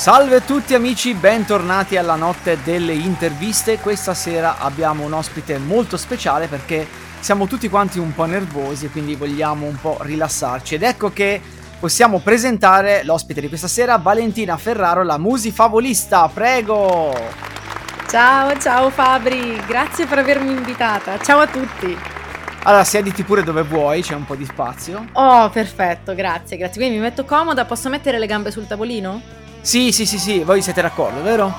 Salve a tutti amici, bentornati alla notte delle interviste. Questa sera abbiamo un ospite molto speciale perché siamo tutti quanti un po' nervosi e quindi vogliamo un po' rilassarci. Ed ecco che possiamo presentare l'ospite di questa sera, Valentina Ferraro, la musifavolista. Prego! Ciao, ciao Fabri, grazie per avermi invitata. Ciao a tutti. Allora, siediti pure dove vuoi, c'è un po' di spazio. Oh, perfetto, grazie, grazie. Quindi mi metto comoda, posso mettere le gambe sul tavolino? Sì, sì, sì, sì, voi siete d'accordo, vero?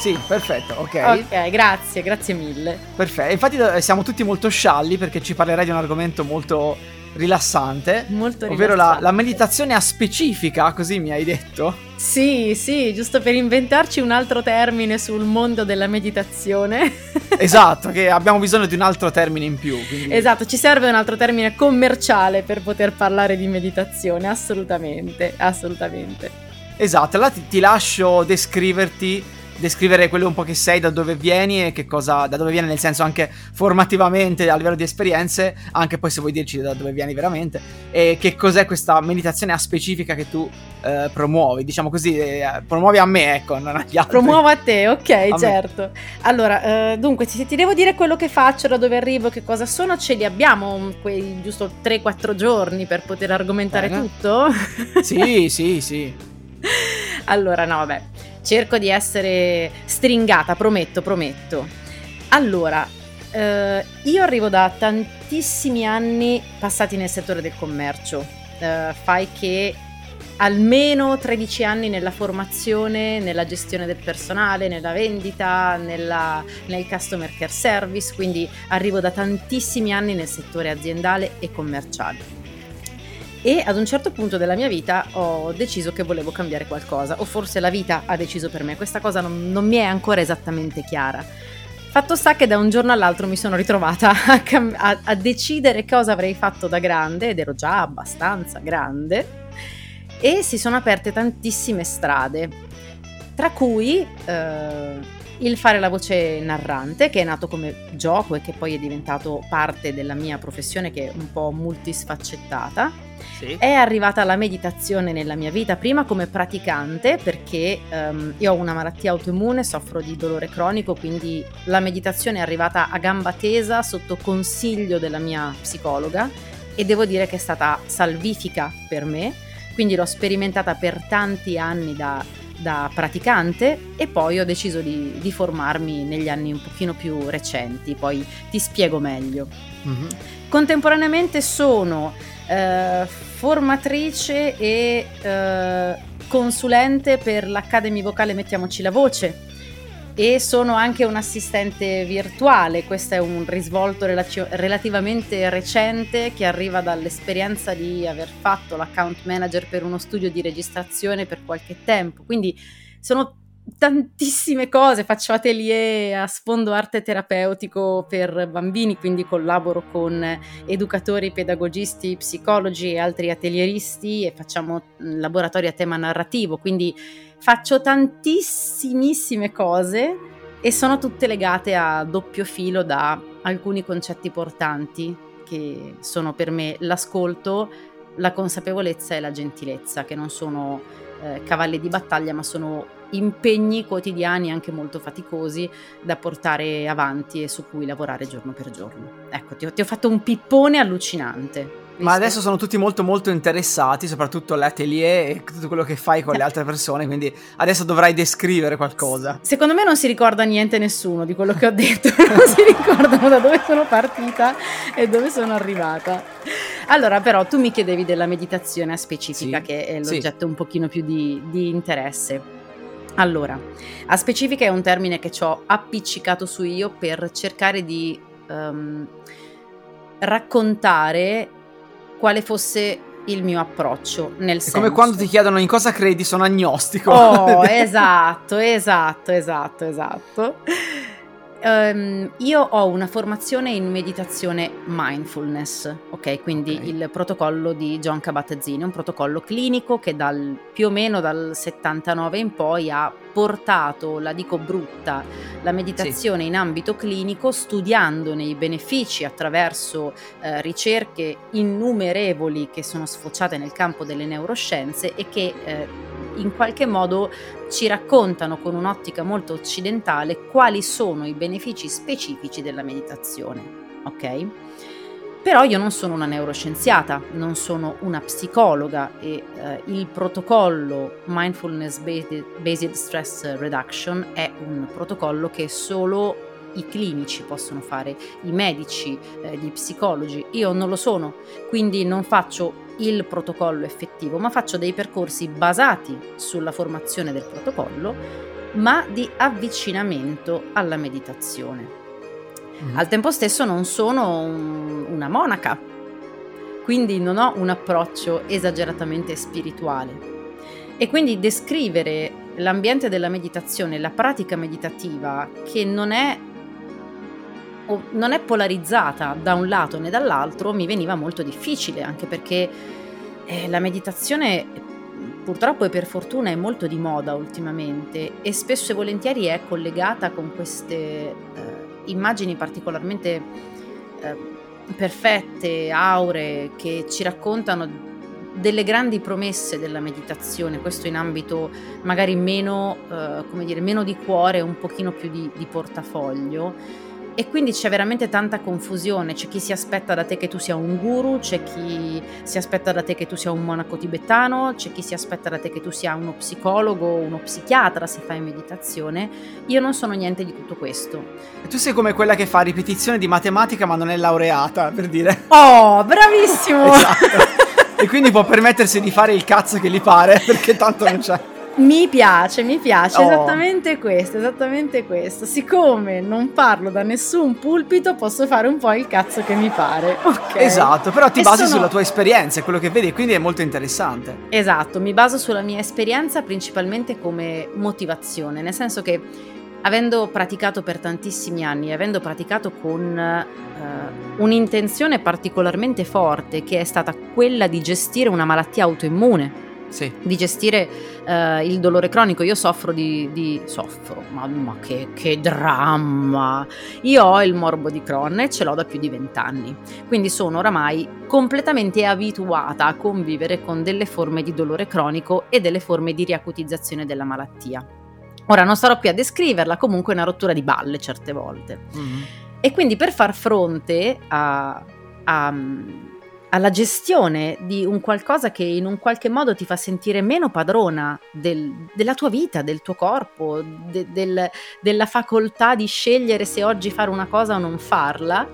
Sì, perfetto, ok. Ok, grazie, grazie mille. Perfetto, infatti eh, siamo tutti molto scialli perché ci parlerai di un argomento molto rilassante. Molto rilassante. Ovvero la, la meditazione a specifica, così mi hai detto? Sì, sì, giusto per inventarci un altro termine sul mondo della meditazione. esatto, che abbiamo bisogno di un altro termine in più. Quindi... Esatto, ci serve un altro termine commerciale per poter parlare di meditazione, assolutamente, assolutamente. Esatto, allora ti, ti lascio descriverti descrivere quello un po' che sei, da dove vieni e che cosa, da dove vieni nel senso anche formativamente a livello di esperienze, anche poi se vuoi dirci da dove vieni veramente, e che cos'è questa meditazione a specifica che tu eh, promuovi, diciamo così, eh, promuovi a me, ecco, non agli altri. Promuovo a te, ok, a certo. Me. Allora, eh, dunque, se ti devo dire quello che faccio, da dove arrivo, che cosa sono, ce li abbiamo quei giusto 3-4 giorni per poter argomentare Bene. tutto? sì, sì, sì. allora, no, vabbè, cerco di essere stringata, prometto, prometto. Allora, eh, io arrivo da tantissimi anni passati nel settore del commercio. Eh, fai che almeno 13 anni nella formazione, nella gestione del personale, nella vendita, nella, nel customer care service, quindi arrivo da tantissimi anni nel settore aziendale e commerciale e ad un certo punto della mia vita ho deciso che volevo cambiare qualcosa, o forse la vita ha deciso per me, questa cosa non, non mi è ancora esattamente chiara. Fatto sta che da un giorno all'altro mi sono ritrovata a, cam- a, a decidere cosa avrei fatto da grande, ed ero già abbastanza grande, e si sono aperte tantissime strade, tra cui eh, il fare la voce narrante, che è nato come gioco e che poi è diventato parte della mia professione, che è un po' multisfaccettata sì. È arrivata la meditazione nella mia vita, prima come praticante, perché um, io ho una malattia autoimmune, soffro di dolore cronico, quindi la meditazione è arrivata a gamba tesa sotto consiglio della mia psicologa e devo dire che è stata salvifica per me, quindi l'ho sperimentata per tanti anni da, da praticante e poi ho deciso di, di, formarmi negli anni un pochino più recenti, poi ti spiego meglio. Mm-hmm. Contemporaneamente sono eh, formatrice e eh, consulente per l'Academy Vocale Mettiamoci la Voce e sono anche un assistente virtuale. Questo è un risvolto relazio- relativamente recente che arriva dall'esperienza di aver fatto l'account manager per uno studio di registrazione per qualche tempo. Quindi sono tantissime cose, faccio atelier a sfondo arte terapeutico per bambini, quindi collaboro con educatori, pedagogisti, psicologi e altri atelieristi e facciamo laboratori a tema narrativo, quindi faccio tantissimissime cose e sono tutte legate a doppio filo da alcuni concetti portanti che sono per me l'ascolto, la consapevolezza e la gentilezza, che non sono eh, cavalli di battaglia ma sono impegni quotidiani anche molto faticosi da portare avanti e su cui lavorare giorno per giorno. Ecco, ti ho, ti ho fatto un pippone allucinante. Ma adesso sono tutti molto molto interessati, soprattutto all'atelier e tutto quello che fai con le altre persone, quindi adesso dovrai descrivere qualcosa. Secondo me non si ricorda niente nessuno di quello che ho detto, non si ricordano da dove sono partita e dove sono arrivata. Allora, però tu mi chiedevi della meditazione specifica, sì, che è l'oggetto sì. un pochino più di, di interesse. Allora, a specifica è un termine che ci ho appiccicato su io per cercare di um, raccontare quale fosse il mio approccio nel È senso come quando ti chiedono in cosa credi, sono agnostico. Oh, esatto, esatto, esatto, esatto. Ehm, io ho una formazione in meditazione mindfulness, ok? Quindi Ok. il protocollo di John Kabat-Zinn, un protocollo clinico che dal, più o meno dal 79 in poi ha portato, la dico brutta, la meditazione in ambito clinico studiandone i benefici attraverso eh, ricerche innumerevoli che sono sfociate nel campo delle neuroscienze e che eh, in qualche modo ci raccontano con un'ottica molto occidentale quali sono i benefici specifici della meditazione, ok? Però io non sono una neuroscienziata, non sono una psicologa e eh, il protocollo Mindfulness Based Stress Reduction è un protocollo che solo i clinici possono fare, i medici, eh, gli psicologi. Io non lo sono, quindi non faccio il protocollo effettivo, ma faccio dei percorsi basati sulla formazione del protocollo, ma di avvicinamento alla meditazione. Mhm. Al tempo stesso non sono un- una monaca, quindi non ho un approccio esageratamente spirituale. E quindi descrivere l'ambiente della meditazione, la pratica meditativa, che non è, o- non è polarizzata da un lato né dall'altro, mi veniva molto difficile, anche perché eh, la meditazione purtroppo e per fortuna è molto di moda ultimamente e spesso e volentieri è collegata con queste eh, immagini particolarmente eh, perfette, auree, che ci raccontano delle grandi promesse della meditazione, questo in ambito magari meno, eh, come dire, meno di cuore, un pochino più di, di portafoglio. E quindi c'è veramente tanta confusione, c'è chi si aspetta da te che tu sia un guru, c'è chi si aspetta da te che tu sia un monaco tibetano, c'è chi si aspetta da te che tu sia uno psicologo, uno psichiatra se fai meditazione. Io non sono niente di tutto questo. E tu sei come quella che fa ripetizione di matematica ma non è laureata, per dire. Oh, bravissimo! Esatto. E quindi può permettersi di fare il cazzo che gli pare, perché tanto non c'è. Mi piace, mi piace, Oh. esattamente questo, esattamente questo. Siccome non parlo da nessun pulpito, posso fare un po' il cazzo che mi pare. Ok. Esatto, però ti E basi sono- sulla tua esperienza, è quello che vedi, quindi è molto interessante. Esatto, mi baso sulla mia esperienza principalmente come motivazione, nel senso che avendo praticato per tantissimi anni, avendo praticato con eh, un'intenzione particolarmente forte che è stata quella di gestire una malattia autoimmune, Sì. di gestire eh, il dolore cronico. Io soffro di... di- soffro, mamma che, che dramma! Io ho il morbo di Crohn e ce l'ho da più di vent'anni, quindi sono oramai completamente abituata a convivere con delle forme di dolore cronico e delle forme di riacutizzazione della malattia. Ora non starò qui a descriverla, comunque è una rottura di balle certe volte. Mhm. E quindi per far fronte a- a- alla gestione di un qualcosa che in un qualche modo ti fa sentire meno padrona del- della tua vita, del tuo corpo, de- del- della facoltà di scegliere se oggi fare una cosa o non farla,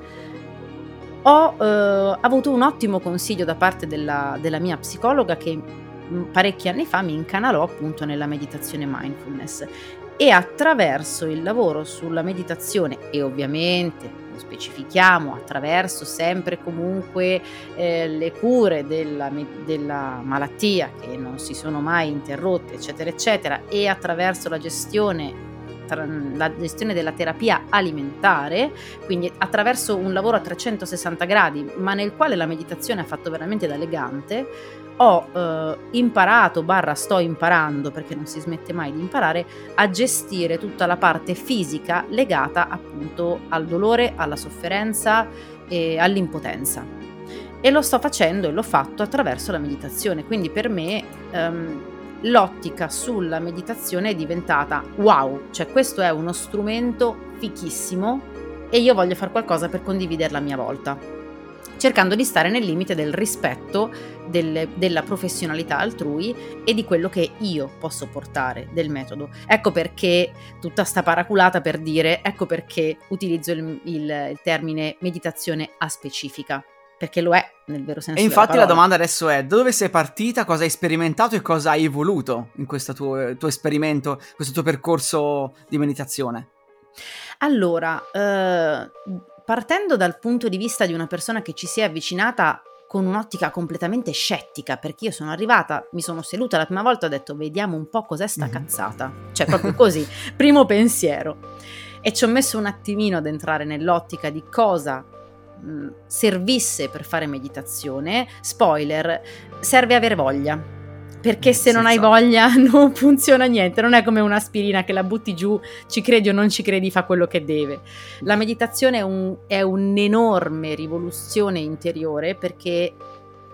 ho eh, avuto un ottimo consiglio da parte della, della mia psicologa che mh, parecchi anni fa mi incanalò appunto nella meditazione mindfulness e attraverso il lavoro sulla meditazione e ovviamente lo specifichiamo attraverso sempre comunque eh, le cure della, della malattia che non si sono mai interrotte eccetera eccetera e attraverso la gestione la gestione della terapia alimentare quindi attraverso un lavoro a 360 gradi ma nel quale la meditazione ha fatto veramente da legante ho eh, imparato, barra sto imparando perché non si smette mai di imparare, a gestire tutta la parte fisica legata appunto al dolore, alla sofferenza e all'impotenza. E lo sto facendo e l'ho fatto attraverso la meditazione, quindi per me ehm, l'ottica sulla meditazione è diventata wow, cioè questo è uno strumento fichissimo e io voglio fare qualcosa per condividerla a mia volta cercando di stare nel limite del rispetto delle- della professionalità altrui e di quello che io posso portare del metodo. Ecco perché tutta sta paraculata per dire, ecco perché utilizzo il, il- il termine meditazione aspecifica, perché lo è nel vero senso E infatti la domanda adesso è: da dove sei partita, cosa hai sperimentato e cosa hai evoluto in questo tuo, tuo esperimento, questo tuo percorso di meditazione? Allora, eh, partendo dal punto di vista di una persona che ci si è avvicinata con un'ottica completamente scettica, perché io sono arrivata, mi sono seduta la prima volta e ho detto vediamo un po' cos'è sta mm-hmm. cazzata, cioè proprio così, primo pensiero. E ci ho messo un attimino ad entrare nell'ottica di cosa mh, servisse per fare meditazione. Spoiler, serve avere voglia perché se non hai voglia non funziona niente, non è come un'aspirina che la butti giù, ci credi o non ci credi, fa quello che deve. La meditazione è, un, è un'enorme rivoluzione interiore perché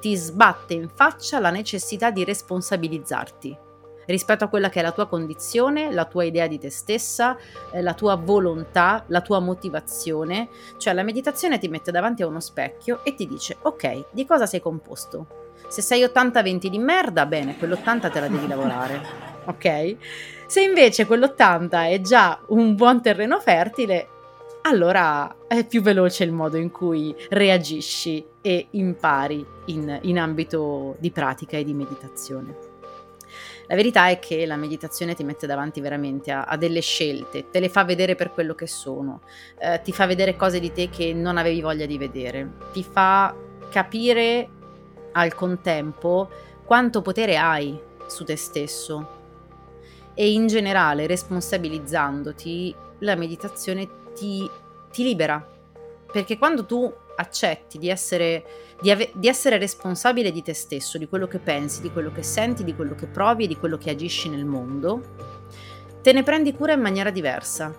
ti sbatte in faccia la necessità di responsabilizzarti rispetto a quella che è la tua condizione, la tua idea di te stessa, eh, la tua volontà, la tua motivazione. Cioè la meditazione ti mette davanti a uno specchio e ti dice ok, di cosa sei composto? Se sei 80-20 di merda, bene, quell'80 te la devi lavorare, ok? Se invece quell'80 è già un buon terreno fertile, allora è più veloce il modo in cui reagisci e impari in, in ambito di pratica e di meditazione. La verità è che la meditazione ti mette davanti veramente a, a delle scelte, te le fa vedere per quello che sono, eh, ti fa vedere cose di te che non avevi voglia di vedere, ti fa capire al contempo quanto potere hai su te stesso. E in generale responsabilizzandoti la meditazione ti, ti libera. Perché quando tu accetti di essere, di, ave- di essere responsabile di te stesso, di quello che pensi, di quello che senti, di quello che provi e di quello che agisci nel mondo, te ne prendi cura in maniera diversa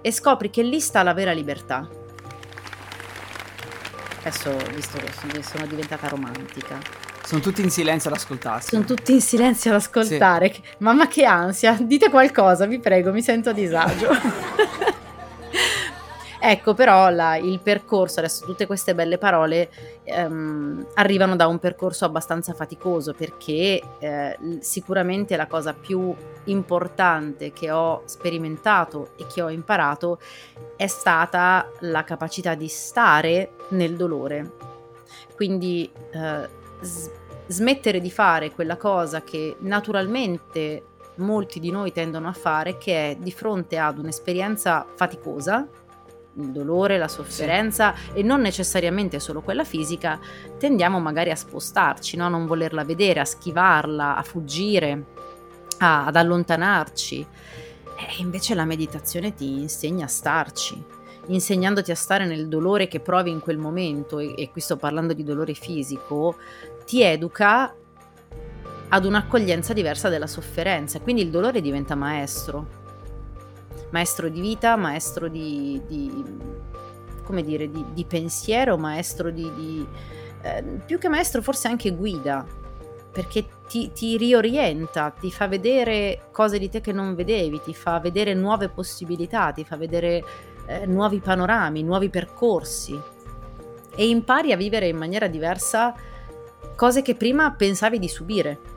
e scopri che lì sta la vera libertà Adesso, visto che sono diventata romantica. Sono tutti in silenzio ad ascoltarsi. Sono tutti in silenzio ad ascoltare. Sì. Mamma che ansia. Dite qualcosa, vi prego, mi sento a disagio. Ecco, però la, il percorso, adesso tutte queste belle parole ehm, arrivano da un percorso abbastanza faticoso perché eh, sicuramente la cosa più importante che ho sperimentato e che ho imparato è stata la capacità di stare nel dolore. Quindi eh, s- smettere di fare quella cosa che naturalmente molti di noi tendono a fare, che è di fronte ad un'esperienza faticosa, il dolore, la sofferenza sì. e non necessariamente solo quella fisica, tendiamo magari a spostarci, no? a non volerla vedere, a schivarla, a fuggire, a, ad allontanarci. E invece la meditazione ti insegna a starci, insegnandoti a stare nel dolore che provi in quel momento, e, e qui sto parlando di dolore fisico, ti educa ad un'accoglienza diversa della sofferenza, quindi il dolore diventa maestro maestro di vita, maestro di, di come dire, di, di, pensiero, maestro di, di eh, più che maestro forse anche guida, perché ti, ti, riorienta, ti fa vedere cose di te che non vedevi, ti fa vedere nuove possibilità, ti fa vedere eh, nuovi panorami, nuovi percorsi e impari a vivere in maniera diversa cose che prima pensavi di subire.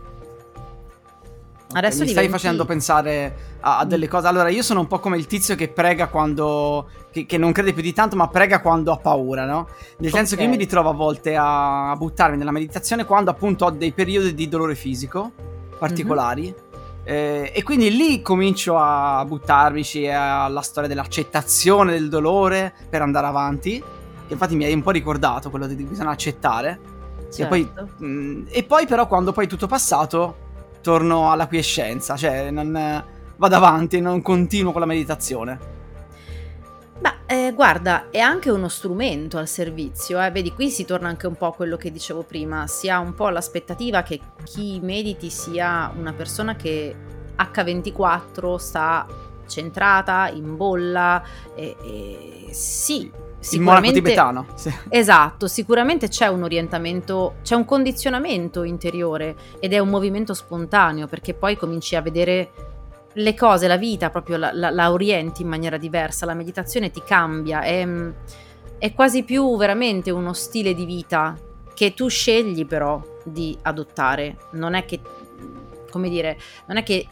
Adesso mi diventi... stai facendo pensare a, a, delle cose. Allora, io sono un po' come il tizio che prega quando. Che, che non crede più di tanto, ma prega quando ha paura, no? Nel okay. senso che io mi ritrovo a volte a, a, buttarmi nella meditazione quando appunto ho dei periodi di dolore fisico particolari. Mm-hmm. Eh, e quindi lì comincio a buttarmici alla storia dell'accettazione del dolore per andare avanti. Che infatti mi hai un po' ricordato quello di bisogna accettare. Certo. E, poi, certo. mh, mm, e poi, però, quando poi tutto passato torno alla quiescenza, cioè non, vado avanti, non continuo con la meditazione. Beh, eh, guarda, è anche uno strumento al servizio, eh. vedi, qui si torna anche un po' a quello che dicevo prima, si ha un po' l'aspettativa che chi mediti sia una persona che H24 sta centrata, in bolla, e, e sì, il monaco tibetano. Sì. Esatto, sicuramente c'è un orientamento, c'è un condizionamento interiore ed è un movimento spontaneo perché poi cominci a vedere le cose, la vita, proprio la, la, la orienti in maniera diversa, la meditazione ti cambia, è, è quasi più veramente uno stile di vita che tu scegli però di adottare, non è che, come dire, non è che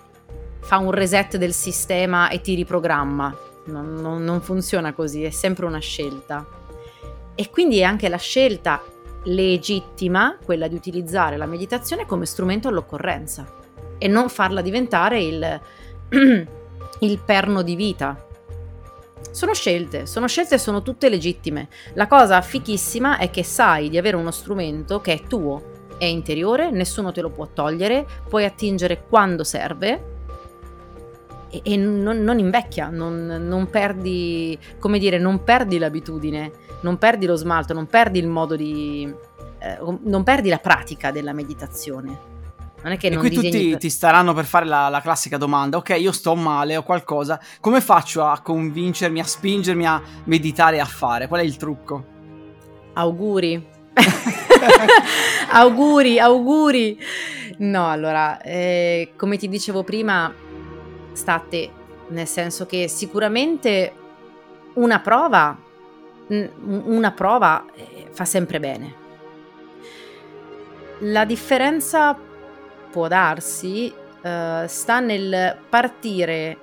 fa un reset del sistema e ti riprogramma, non, non, non funziona così, è sempre una scelta. E quindi è anche la scelta legittima quella di utilizzare la meditazione come strumento all'occorrenza e non farla diventare il, il perno di vita. sono scelte, sono scelte e sono tutte legittime. La cosa fichissima è che sai di avere uno strumento che è tuo, è interiore, nessuno te lo può togliere, puoi attingere quando serve e, e non, non, invecchia, non, non, perdi, come dire, non perdi l'abitudine, non perdi lo smalto, non perdi il modo di... Eh, non perdi la pratica della meditazione. Non è che e non qui tutti per... ti staranno per fare la, la, classica domanda: ok, io sto male o qualcosa, come faccio a convincermi, a spingermi a meditare e a fare? Qual è il trucco? Auguri. auguri, auguri. No, allora, eh, come ti dicevo prima, state, nel senso che sicuramente una prova, una prova eh, fa sempre bene. La differenza può darsi uh, sta nel partire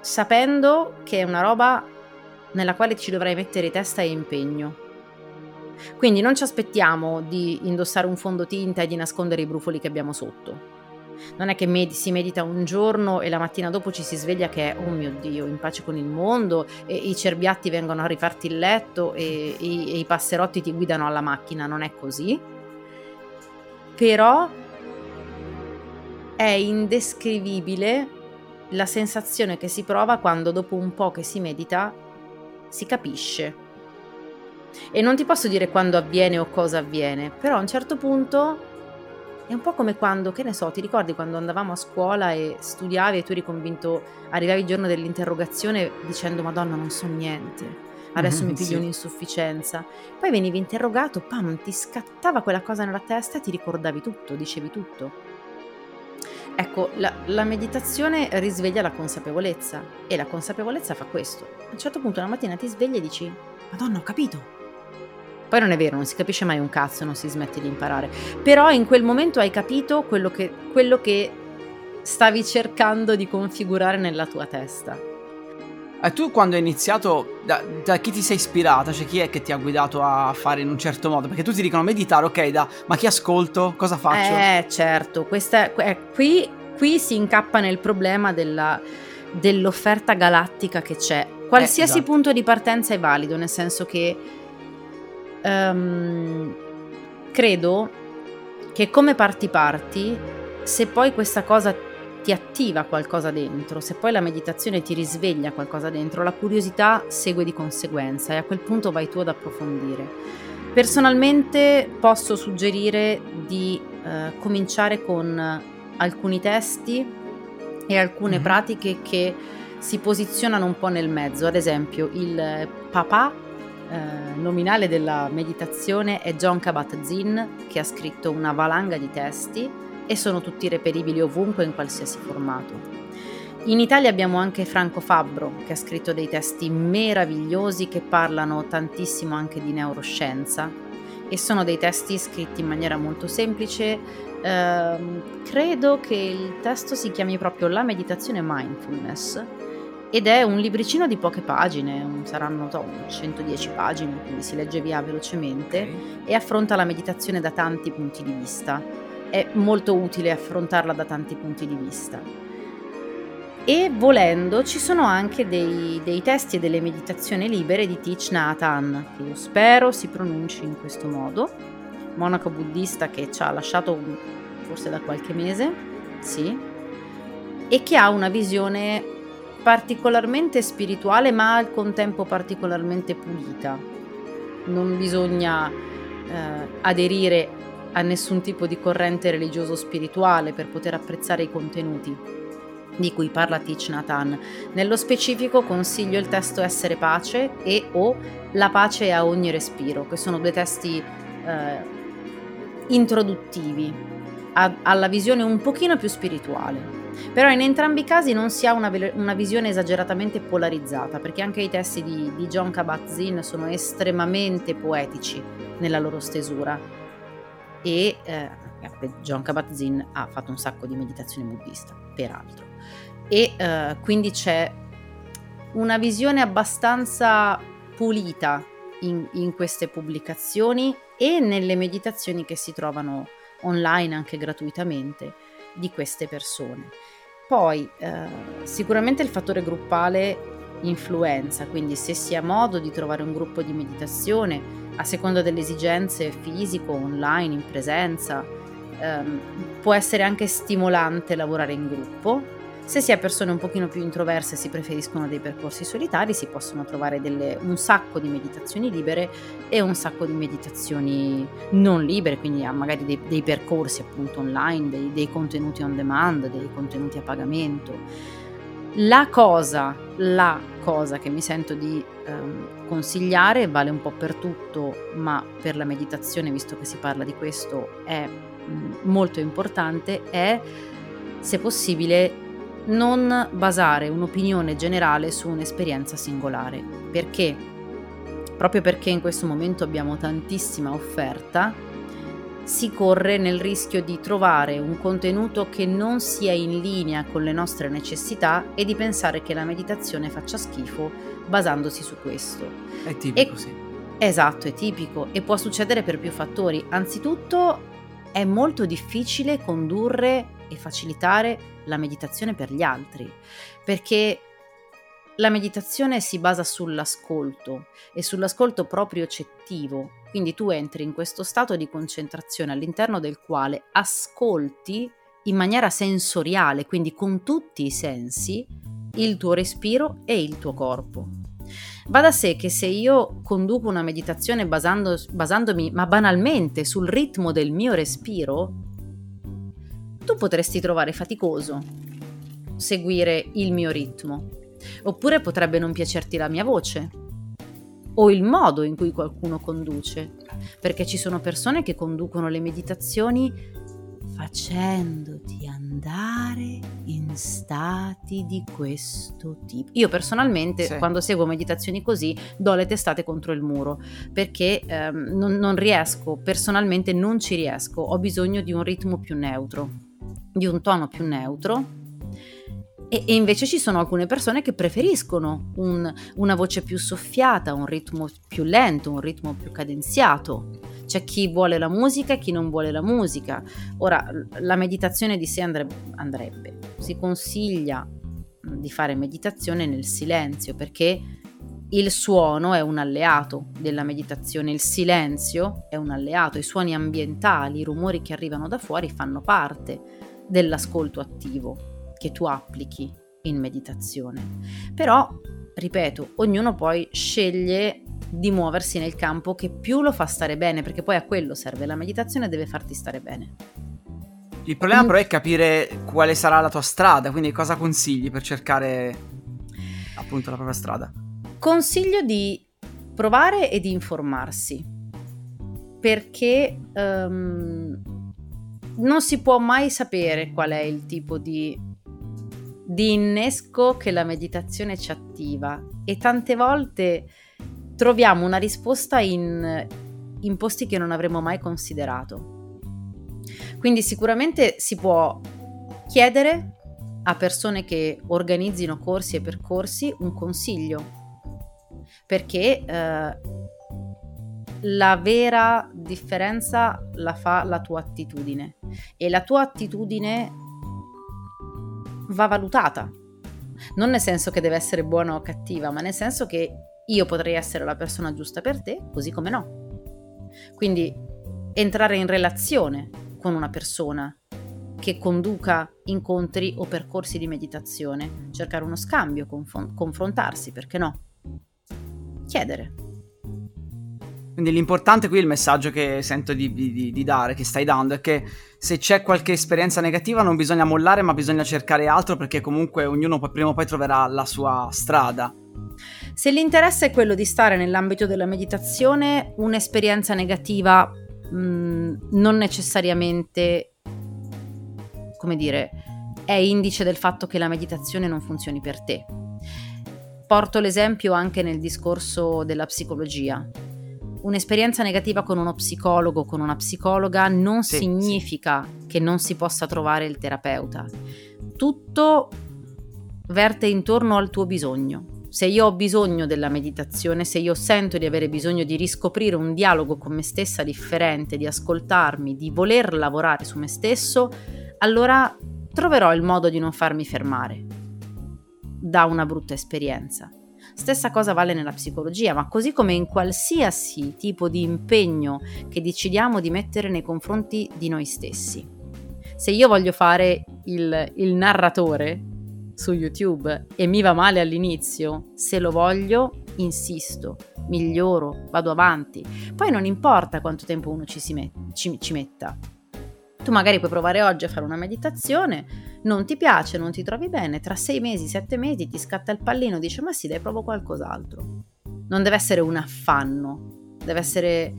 sapendo che è una roba nella quale ci dovrai mettere testa e impegno. Quindi non ci aspettiamo di indossare un fondotinta e di nascondere i brufoli che abbiamo sotto. Non è che med- si medita un giorno e la mattina dopo ci si sveglia che è, oh mio Dio, in pace con il mondo, e i cerbiatti vengono a rifarti il letto e, e, e i passerotti ti guidano alla macchina. Non è così. Però è indescrivibile la sensazione che si prova quando dopo un po' che si medita si capisce. E non ti posso dire quando avviene o cosa avviene, però a un certo punto è un po' come quando, che ne so, ti ricordi quando andavamo a scuola e studiavi e tu eri convinto, arrivavi il giorno dell'interrogazione dicendo Madonna non so niente, adesso mm, mi piglio sì. un'insufficienza. Poi venivi interrogato, pam, ti scattava quella cosa nella testa e ti ricordavi tutto, dicevi tutto. Ecco, la, la, meditazione risveglia la consapevolezza e la consapevolezza fa questo. A un certo punto una mattina ti svegli e dici, Madonna, ho capito. Poi non è vero, non si capisce mai un cazzo, non si smette di imparare. Però in quel momento hai capito quello che, quello che stavi cercando di configurare nella tua testa. E tu quando hai iniziato, da, da, chi ti sei ispirata? Cioè chi è che ti ha guidato a fare in un certo modo? Perché tutti dicono meditare, ok, da, ma chi ascolto? Cosa faccio? Eh, certo, questa, eh, qui, qui si incappa nel problema della, dell'offerta galattica che c'è. Qualsiasi eh, esatto. punto di partenza è valido, nel senso che um, credo che come parti parti, se poi questa cosa ti attiva qualcosa dentro, se poi la meditazione ti risveglia qualcosa dentro, la curiosità segue di conseguenza e a quel punto vai tu ad approfondire. Personalmente posso suggerire di eh, cominciare con alcuni testi e alcune mm-hmm. pratiche che si posizionano un po' nel mezzo, ad esempio il papà eh, nominale della meditazione è John Kabat-Zinn che ha scritto una valanga di testi e sono tutti reperibili ovunque in qualsiasi formato. In Italia abbiamo anche Franco Fabbro che ha scritto dei testi meravigliosi che parlano tantissimo anche di neuroscienza e sono dei testi scritti in maniera molto semplice. Eh, credo che il testo si chiami proprio La meditazione mindfulness ed è un libricino di poche pagine, saranno so, 110 pagine, quindi si legge via velocemente okay. e affronta la meditazione da tanti punti di vista è molto utile affrontarla da tanti punti di vista. E volendo ci sono anche dei, dei testi e delle meditazioni libere di Thich Nhat Hanh, che io spero si pronunci in questo modo, monaco buddista che ci ha lasciato forse da qualche mese, sì, e che ha una visione particolarmente spirituale ma al contempo particolarmente pulita. Non bisogna eh, aderire a nessun tipo di corrente religioso spirituale per poter apprezzare i contenuti di cui parla Thich Nhat Hanh. Nello specifico consiglio il testo Essere pace e o La pace a ogni respiro, che sono due testi eh, introduttivi a, alla visione un pochino più spirituale. Però in entrambi i casi non si ha una, una visione esageratamente polarizzata, perché anche i testi di, di John Kabat-Zinn sono estremamente poetici nella loro stesura e eh, John Kabat-Zinn ha fatto un sacco di meditazione buddista, peraltro. E eh, quindi c'è una visione abbastanza pulita in, in, queste pubblicazioni e nelle meditazioni che si trovano online anche gratuitamente di queste persone. Poi eh, sicuramente il fattore gruppale influenza, quindi se si ha modo di trovare un gruppo di meditazione a seconda delle esigenze fisico, online, in presenza, ehm, può essere anche stimolante lavorare in gruppo se si è persone un pochino più introverse e si preferiscono dei percorsi solitari, si possono trovare delle, un sacco di meditazioni libere e un sacco di meditazioni non libere, quindi magari dei, dei percorsi appunto online, dei, dei, contenuti on demand, dei contenuti a pagamento. La cosa, la cosa che mi sento di ehm, consigliare, vale un po' per tutto, ma per la meditazione, visto che si parla di questo, è mh, molto importante, è se possibile non basare un'opinione generale su un'esperienza singolare. Perché? Proprio perché in questo momento abbiamo tantissima offerta, si corre nel rischio di trovare un contenuto che non sia in linea con le nostre necessità e di pensare che la meditazione faccia schifo basandosi su questo. È tipico, e, sì. Esatto, è tipico e può succedere per più fattori. Anzitutto è molto difficile condurre e facilitare la meditazione per gli altri, perché la meditazione si basa sull'ascolto e sull'ascolto proprio cettivo, quindi tu entri in questo stato di concentrazione all'interno del quale ascolti in maniera sensoriale, quindi con tutti i sensi, il tuo respiro e il tuo corpo. Va da sé che se io conduco una meditazione basando, basandomi, ma banalmente, sul ritmo del mio respiro, tu potresti trovare faticoso seguire il mio ritmo, oppure potrebbe non piacerti la mia voce o il modo in cui qualcuno conduce, perché ci sono persone che conducono le meditazioni facendoti andare in stati di questo tipo. Io personalmente sì. quando seguo meditazioni così do le testate contro il muro perché ehm, non, non riesco, personalmente non ci riesco, ho bisogno di un ritmo più neutro di un tono più neutro e, invece ci sono alcune persone che preferiscono un, una voce più soffiata, un ritmo più lento, un ritmo più cadenziato. C'è chi vuole la musica e chi non vuole la musica. Ora, la meditazione di sé andrebbe, andrebbe. si consiglia di fare meditazione nel silenzio perché il suono è un alleato della meditazione, il silenzio è un alleato, i suoni ambientali, i rumori che arrivano da fuori fanno parte dell'ascolto attivo che tu applichi in meditazione. Però, ripeto, ognuno poi sceglie di muoversi nel campo che più lo fa stare bene, perché poi a quello serve, la meditazione deve farti stare bene. Il problema mm. però è capire quale sarà la tua strada, quindi cosa consigli per cercare appunto la propria strada? Consiglio di provare e di informarsi, perché um, non si può mai sapere qual è il tipo di, di innesco che la meditazione ci attiva e tante volte troviamo una risposta in, in posti che non avremmo mai considerato. Quindi sicuramente si può chiedere a persone che organizzino corsi e percorsi un consiglio, perché eh, la vera differenza la fa la tua attitudine e la tua attitudine va valutata. Non nel senso che deve essere buona o cattiva, ma nel senso che io potrei essere la persona giusta per te, così come no. Quindi entrare in relazione con una persona che conduca incontri o percorsi di meditazione, cercare uno scambio, confron- confrontarsi, perché no? Chiedere. Quindi l'importante qui, il messaggio che sento di, di, di, dare, che stai dando, è che se c'è qualche esperienza negativa non bisogna mollare, ma bisogna cercare altro perché comunque ognuno poi, prima o poi troverà la sua strada. Se l'interesse è quello di stare nell'ambito della meditazione, un'esperienza negativa mh, mm, non necessariamente, come dire, è indice del fatto che la meditazione non funzioni per te. Porto l'esempio anche nel discorso della psicologia un'esperienza negativa con uno psicologo, con una psicologa, non sì, significa sì. che non si possa trovare il terapeuta. Tutto verte intorno al tuo bisogno. Se io ho bisogno della meditazione, se io sento di avere bisogno di riscoprire un dialogo con me stessa differente, di ascoltarmi, di voler lavorare su me stesso, allora troverò il modo di non farmi fermare da una brutta esperienza. Stessa cosa vale nella psicologia, ma così come in qualsiasi tipo di impegno che decidiamo di mettere nei confronti di noi stessi. Se io voglio fare il, il narratore su YouTube e mi va male all'inizio, se lo voglio, insisto, miglioro, vado avanti. Poi non importa quanto tempo uno ci, met- ci, ci metta. Tu magari puoi provare oggi a fare una meditazione, non ti piace, non ti trovi bene, tra sei mesi, sette mesi ti scatta il pallino, dice ma sì, dai, provo qualcos'altro. Non deve essere un affanno, deve essere,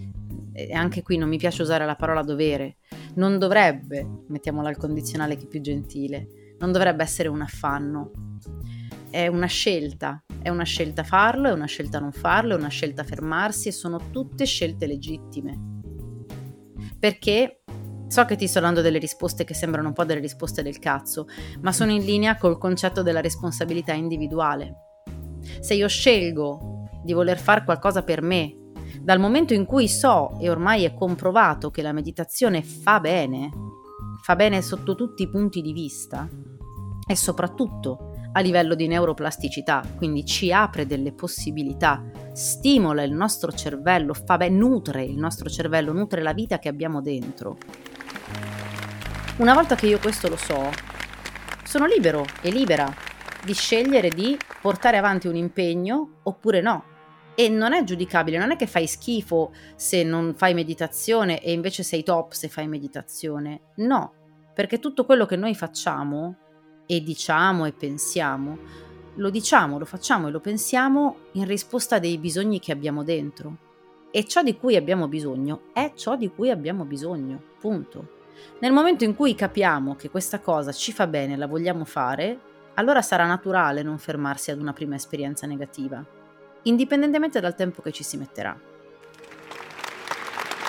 e anche qui non mi piace usare la parola dovere, non dovrebbe, mettiamola al condizionale che è più gentile, non dovrebbe essere un affanno, è una scelta, è una scelta farlo, è una scelta non farlo, è una scelta fermarsi e sono tutte scelte legittime. Perché So che ti sto dando delle risposte che sembrano un po' delle risposte del cazzo, ma sono in linea col concetto della responsabilità individuale. Se io scelgo di voler fare qualcosa per me, dal momento in cui so e ormai è comprovato che la meditazione fa bene, fa bene sotto tutti i punti di vista e soprattutto a livello di neuroplasticità, quindi ci apre delle possibilità, stimola il nostro cervello, fa bene, nutre il nostro cervello, nutre la vita che abbiamo dentro. Una volta che io questo lo so, sono libero e libera di scegliere di portare avanti un impegno oppure no. E non è giudicabile, non è che fai schifo se non fai meditazione e invece sei top se fai meditazione. No, perché tutto quello che noi facciamo e diciamo e pensiamo, lo diciamo, lo facciamo e lo pensiamo in risposta dei bisogni che abbiamo dentro. E ciò di cui abbiamo bisogno è ciò di cui abbiamo bisogno, punto. Nel momento in cui capiamo che questa cosa ci fa bene e la vogliamo fare, allora sarà naturale non fermarsi ad una prima esperienza negativa, indipendentemente dal tempo che ci si metterà.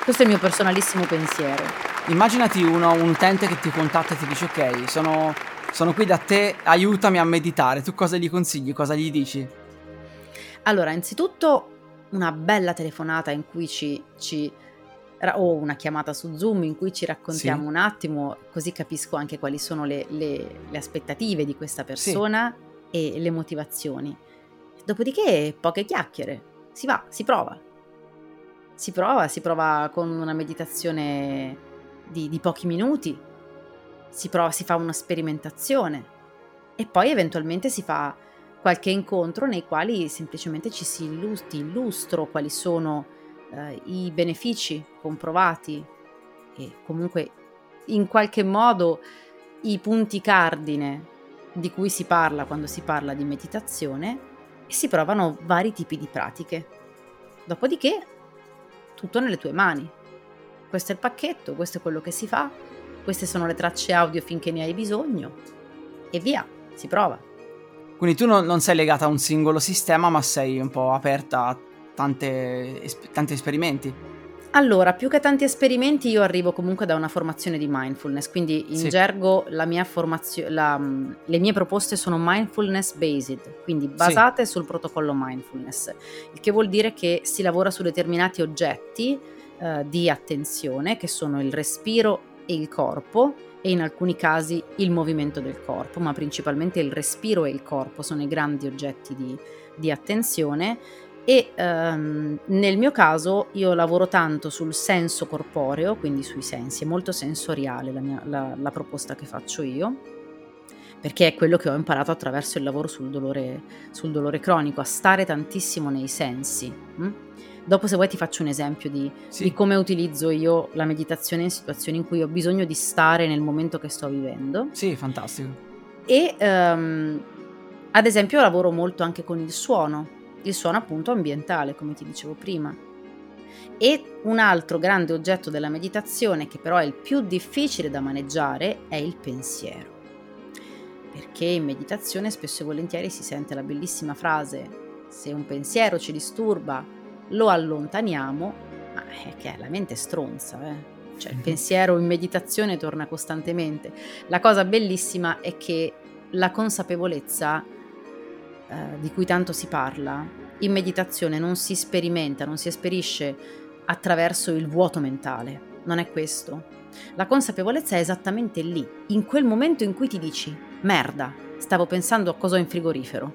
Questo è il mio personalissimo pensiero. Immaginati uno, un utente che ti contatta e ti dice ok, sono, sono qui da te, aiutami a meditare, tu cosa gli consigli, cosa gli dici? Allora, innanzitutto una bella telefonata in cui ci, ci o una chiamata su Zoom in cui ci raccontiamo sì. un attimo, così capisco anche quali sono le, le, le aspettative di questa persona sì. e le motivazioni. Dopodiché poche chiacchiere, si va, si prova. Si prova, si prova con una meditazione di, di pochi minuti, si, prova, si fa una sperimentazione e poi eventualmente si fa qualche incontro nei quali semplicemente ci si illustro quali sono eh, i benefici comprovati e comunque in qualche modo i punti cardine di cui si parla quando si parla di meditazione e si provano vari tipi di pratiche. Dopodiché tutto nelle tue mani. Questo è il pacchetto, questo è quello che si fa, queste sono le tracce audio finché ne hai bisogno e via, si prova. Quindi tu non, non sei legata a un singolo sistema, ma sei un po' aperta a tante, es- tanti esperimenti? Allora, più che tanti esperimenti, io arrivo comunque da una formazione di mindfulness, quindi in sì. gergo la mia formazio- la, le mie proposte sono mindfulness based, quindi basate sì. sul protocollo mindfulness, il che vuol dire che si lavora su determinati oggetti eh, di attenzione, che sono il respiro e il corpo, e in alcuni casi il movimento del corpo, ma principalmente il respiro e il corpo sono i grandi oggetti di, di attenzione e um, nel mio caso io lavoro tanto sul senso corporeo, quindi sui sensi, è molto sensoriale la, mia, la, la proposta che faccio io, perché è quello che ho imparato attraverso il lavoro sul dolore, sul dolore cronico, a stare tantissimo nei sensi. Hm? Dopo se vuoi ti faccio un esempio di, sì. di, come utilizzo io la meditazione in situazioni in cui ho bisogno di stare nel momento che sto vivendo. Sì, fantastico. E um, ad esempio lavoro molto anche con il suono, il suono appunto ambientale, come ti dicevo prima. E un altro grande oggetto della meditazione, che però è il più difficile da maneggiare, è il pensiero. Perché in meditazione spesso e volentieri si sente la bellissima frase se un pensiero ci disturba, lo allontaniamo, ma è che la mente è stronza, eh? Cioè il mhm. pensiero in meditazione torna costantemente. La cosa bellissima è che la consapevolezza eh, di cui tanto si parla, in meditazione non si sperimenta, non si esperisce attraverso il vuoto mentale. Non è questo. La consapevolezza è esattamente lì, in quel momento in cui ti dici, merda, stavo pensando a cosa ho in frigorifero.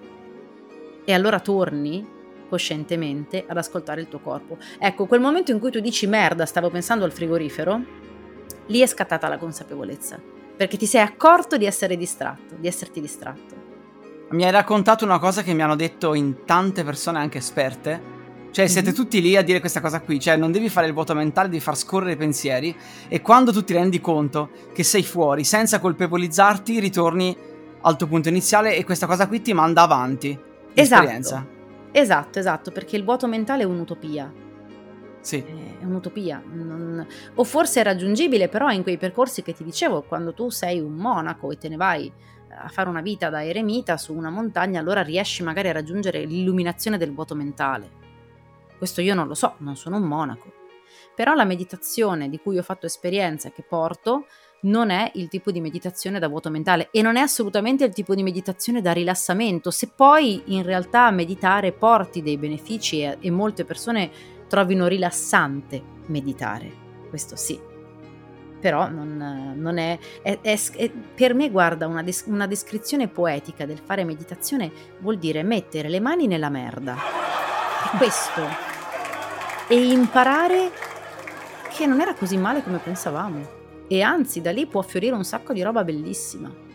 e allora torni coscientemente ad ascoltare il tuo corpo. Ecco, quel momento in cui tu dici merda, stavo pensando al frigorifero, lì è scattata la consapevolezza, perché ti sei accorto di essere distratto, di esserti distratto. Mi hai raccontato una cosa che mi hanno detto in tante persone anche esperte, cioè siete mm-hmm. tutti lì a dire questa cosa qui, cioè non devi fare il vuoto mentale, devi far scorrere i pensieri e quando tu ti rendi conto che sei fuori senza colpevolizzarti ritorni al tuo punto iniziale e questa cosa qui ti manda avanti. Esatto. Esatto, esatto, perché il vuoto mentale è un'utopia. Sì. È un'utopia. Non... O forse è raggiungibile, però in quei percorsi che ti dicevo, quando tu sei un monaco e te ne vai a fare una vita da eremita su una montagna, allora riesci magari a raggiungere l'illuminazione del vuoto mentale. Questo io non lo so, non sono un monaco. Però la meditazione di cui ho fatto esperienza e che porto non è il tipo di meditazione da vuoto mentale e non è assolutamente il tipo di meditazione da rilassamento. Se poi in realtà meditare porti dei benefici e, e molte persone trovino rilassante meditare, questo sì. Però non, non è, è, è, è, Per me, guarda, una, des, una descrizione poetica del fare meditazione vuol dire mettere le mani nella merda. È questo. E imparare che non era così male come pensavamo e anzi da lì può fiorire un sacco di roba bellissima.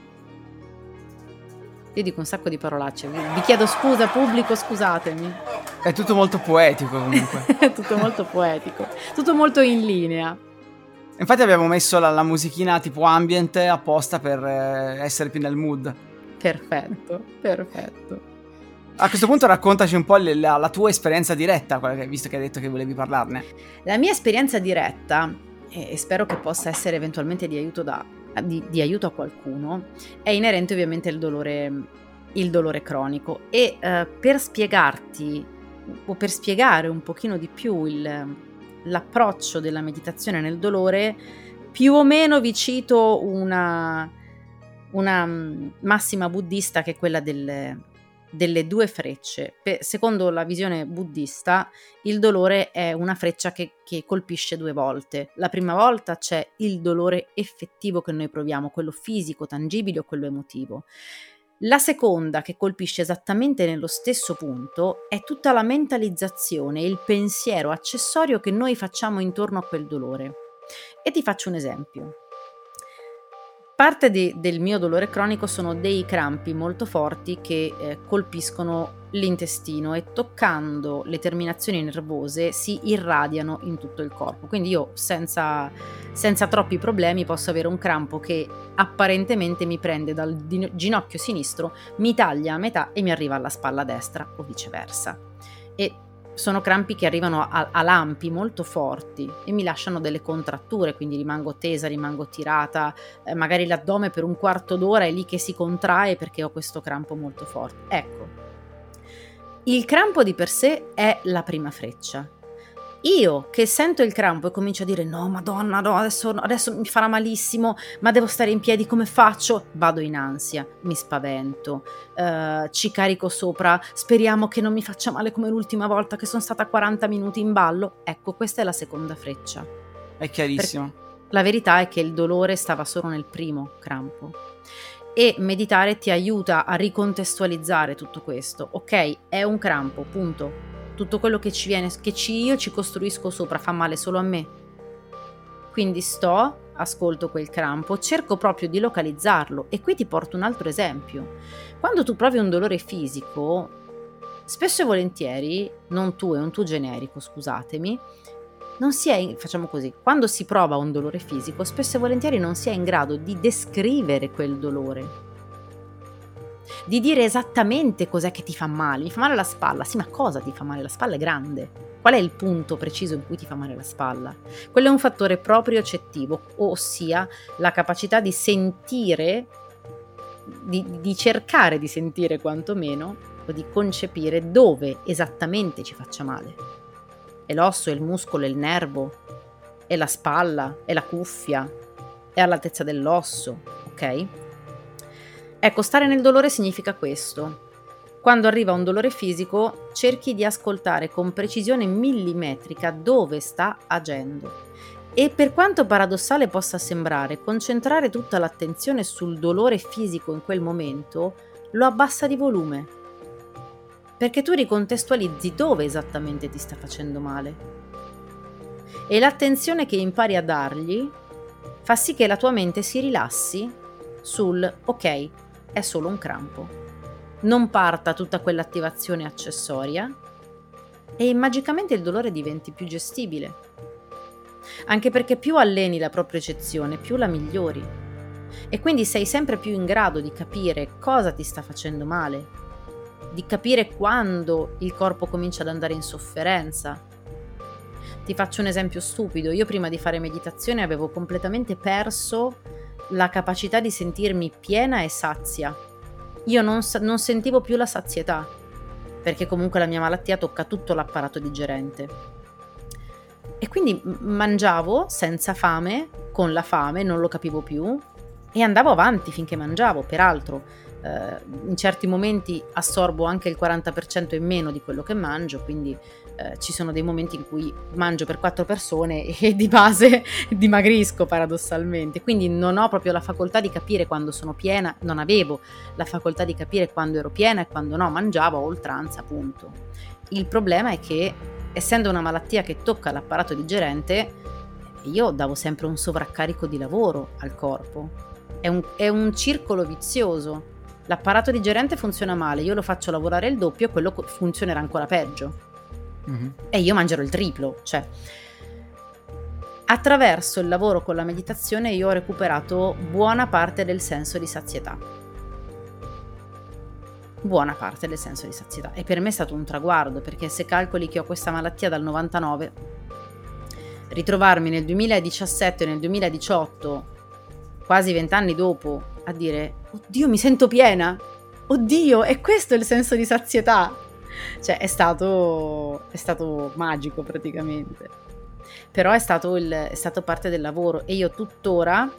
Io dico un sacco di parolacce, vi chiedo scusa pubblico, scusatemi. È tutto molto poetico comunque. È tutto molto poetico, tutto molto in linea. Infatti abbiamo messo la, la musichina tipo ambient apposta per eh, essere più nel mood. Perfetto, perfetto. A questo punto raccontaci un po' la, la tua esperienza diretta, visto che hai detto che volevi parlarne. La mia esperienza diretta e spero che possa essere eventualmente di aiuto, da, di, di aiuto a qualcuno, è inerente ovviamente il dolore, il dolore cronico. E eh, per spiegarti o per spiegare un pochino di più il, l'approccio della meditazione nel dolore, più o meno vi cito una, una mm, massima buddista che è quella del delle due frecce. Per, secondo la visione buddista, il dolore è una freccia che, che, colpisce due volte. La prima volta c'è il dolore effettivo che noi proviamo, quello fisico, tangibile o quello emotivo. La seconda, che colpisce esattamente nello stesso punto, è tutta la mentalizzazione, il pensiero accessorio che noi facciamo intorno a quel dolore. E ti faccio un esempio. Parte di, del mio dolore cronico sono dei crampi molto forti che eh, colpiscono l'intestino e toccando le terminazioni nervose si irradiano in tutto il corpo. Quindi io senza, senza troppi problemi posso avere un crampo che apparentemente mi prende dal ginocchio sinistro, mi taglia a metà e mi arriva alla spalla destra o viceversa. E sono crampi che arrivano a, a, lampi molto forti e mi lasciano delle contratture, quindi rimango tesa, rimango tirata, eh, magari l'addome per un quarto d'ora è lì che si contrae perché ho questo crampo molto forte. Ecco, il crampo di per sé è la prima freccia, io che sento il crampo e comincio a dire no, madonna, no, adesso, adesso mi farà malissimo, ma devo stare in piedi, come faccio? Vado in ansia, mi spavento, uh, ci carico sopra, speriamo che non mi faccia male come l'ultima volta che sono stata 40 minuti in ballo. Ecco, questa è la seconda freccia. È chiarissimo. Perché la verità è che il dolore stava solo nel primo crampo e meditare ti aiuta a ricontestualizzare tutto questo. Ok, è un crampo, punto tutto quello che ci viene, che ci, io ci costruisco sopra fa male solo a me. Quindi sto, ascolto quel crampo, cerco proprio di localizzarlo e qui ti porto un altro esempio. Quando tu provi un dolore fisico, spesso e volentieri, non tu, è un tu generico, scusatemi, non si è, facciamo così, quando si prova un dolore fisico, spesso e volentieri non si è in grado di descrivere quel dolore di dire esattamente cos'è che ti fa male. Mi fa male la spalla. Sì, ma cosa ti fa male? La spalla è grande. Qual è il punto preciso in cui ti fa male la spalla? Quello è un fattore proprio accettivo, ossia la capacità di sentire, di, di cercare di sentire quantomeno, o di concepire dove esattamente ci faccia male. È l'osso, è il muscolo, è il nervo, è la spalla, è la cuffia, è all'altezza dell'osso, ok? Ecco, stare nel dolore significa questo. Quando arriva un dolore fisico, cerchi di ascoltare con precisione millimetrica dove sta agendo. E per quanto paradossale possa sembrare, concentrare tutta l'attenzione sul dolore fisico in quel momento lo abbassa di volume. perché tu ricontestualizzi dove esattamente ti sta facendo male. E l'attenzione che impari a dargli fa sì che la tua mente si rilassi sul ok, è solo un crampo. Non parta tutta quell'attivazione accessoria e magicamente il dolore diventi più gestibile. Anche perché più alleni la propria eccezione, più la migliori. E quindi sei sempre più in grado di capire cosa ti sta facendo male, di capire quando il corpo comincia ad andare in sofferenza. Ti faccio un esempio stupido, io prima di fare meditazione avevo completamente perso la capacità di sentirmi piena e sazia. Io non, non sentivo più la sazietà, perché comunque la mia malattia tocca tutto l'apparato digerente. E quindi mangiavo senza fame, con la fame, non lo capivo più, e andavo avanti finché mangiavo. Peraltro, eh, in certi momenti assorbo anche il 40% in meno di quello che mangio, quindi eh, ci sono dei momenti in cui mangio per quattro persone e di base dimagrisco paradossalmente, quindi non ho proprio la facoltà di capire quando sono piena, non avevo la facoltà di capire quando ero piena e quando no, mangiavo a oltranza, appunto. Il problema è che essendo una malattia che tocca l'apparato digerente, io davo sempre un sovraccarico di lavoro al corpo. È un, è un circolo vizioso l'apparato digerente funziona male, io lo faccio lavorare il doppio, quello funzionerà ancora peggio. Mm-hmm. E io mangerò il triplo, cioè attraverso il lavoro con la meditazione io ho recuperato buona parte del senso di sazietà. Buona parte del senso di sazietà. E per me è stato un traguardo, perché se calcoli che ho questa malattia dal 99, ritrovarmi nel 2017 e nel 2018, quasi vent'anni dopo, a dire, oddio mi sento piena, oddio, è questo il senso di sazietà. Cioè è stato, è stato magico praticamente. Però è stato, il, è stato parte del lavoro e io tuttora,